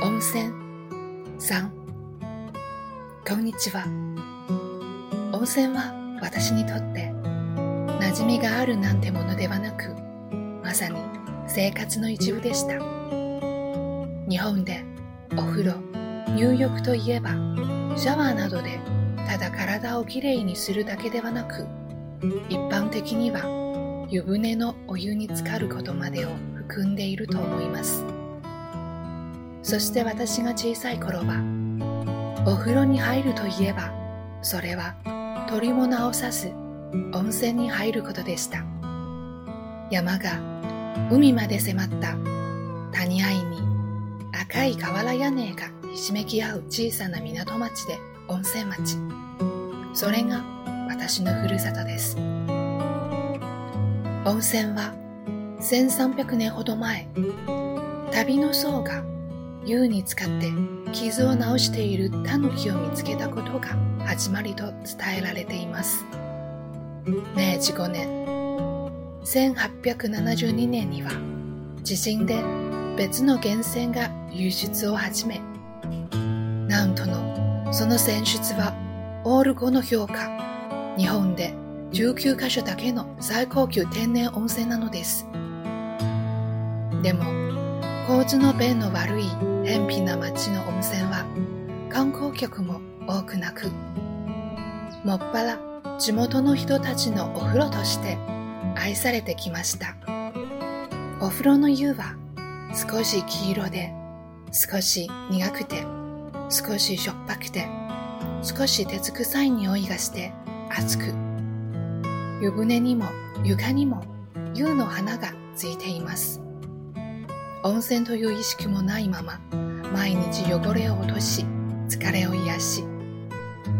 温泉3こんにちは。温泉は私にとって馴染みがあるなんてものではなくまさに生活の一部でした。日本でお風呂入浴といえばシャワーなどでただ体をきれいにするだけではなく一般的には湯船のお湯に浸かることまでを含んでいると思います。そして私が小さい頃はお風呂に入るといえばそれは鳥も名を指す温泉に入ることでした。山が海まで迫った谷合にい瓦屋根がひしめき合う小さな港町で温泉町。それが私のふるさとです。温泉は1300年ほど前旅の僧が湯に使って傷を治しているタヌキを見つけたことが始まりと伝えられています。明治5年1872年には地震で別の源泉が流出を始めなんとのその泉出はオール5の評価日本で19カ所だけの最高級天然温泉なのです。でも構図の便の悪い偏僻な町の温泉は観光客も多くなく。もっぱら地元の人たちのお風呂として愛されてきました。お風呂の湯は少し黄色で少し苦くて少ししょっぱくて少し鉄臭い匂いがして熱く。湯船にも床にも湯の花がついています。温泉という意識もないまま毎日汚れを落とし疲れを癒し。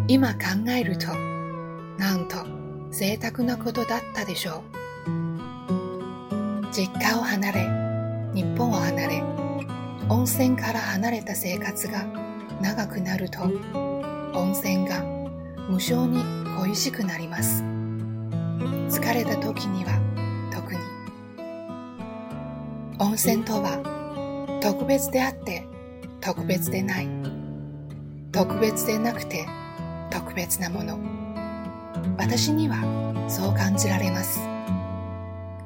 今考えるとなんと贅沢なことだったでしょう。実家を離れ日本を離れ温泉から離れた生活が長くなると温泉が無性に恋しくなります。疲れた時には特に。温泉とは特別であって特別でない。特別でなくて特別なもの。私にはそう感じられます。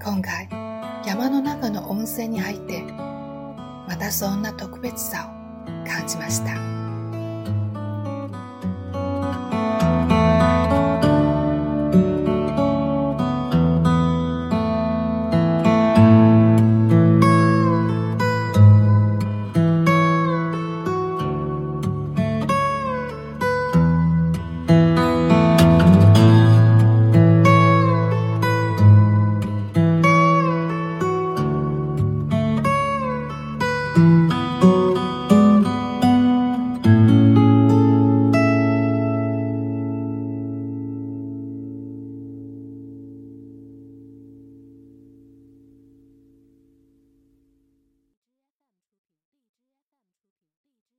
今回山の中の温泉に入ってまたそんな特別さを感じました。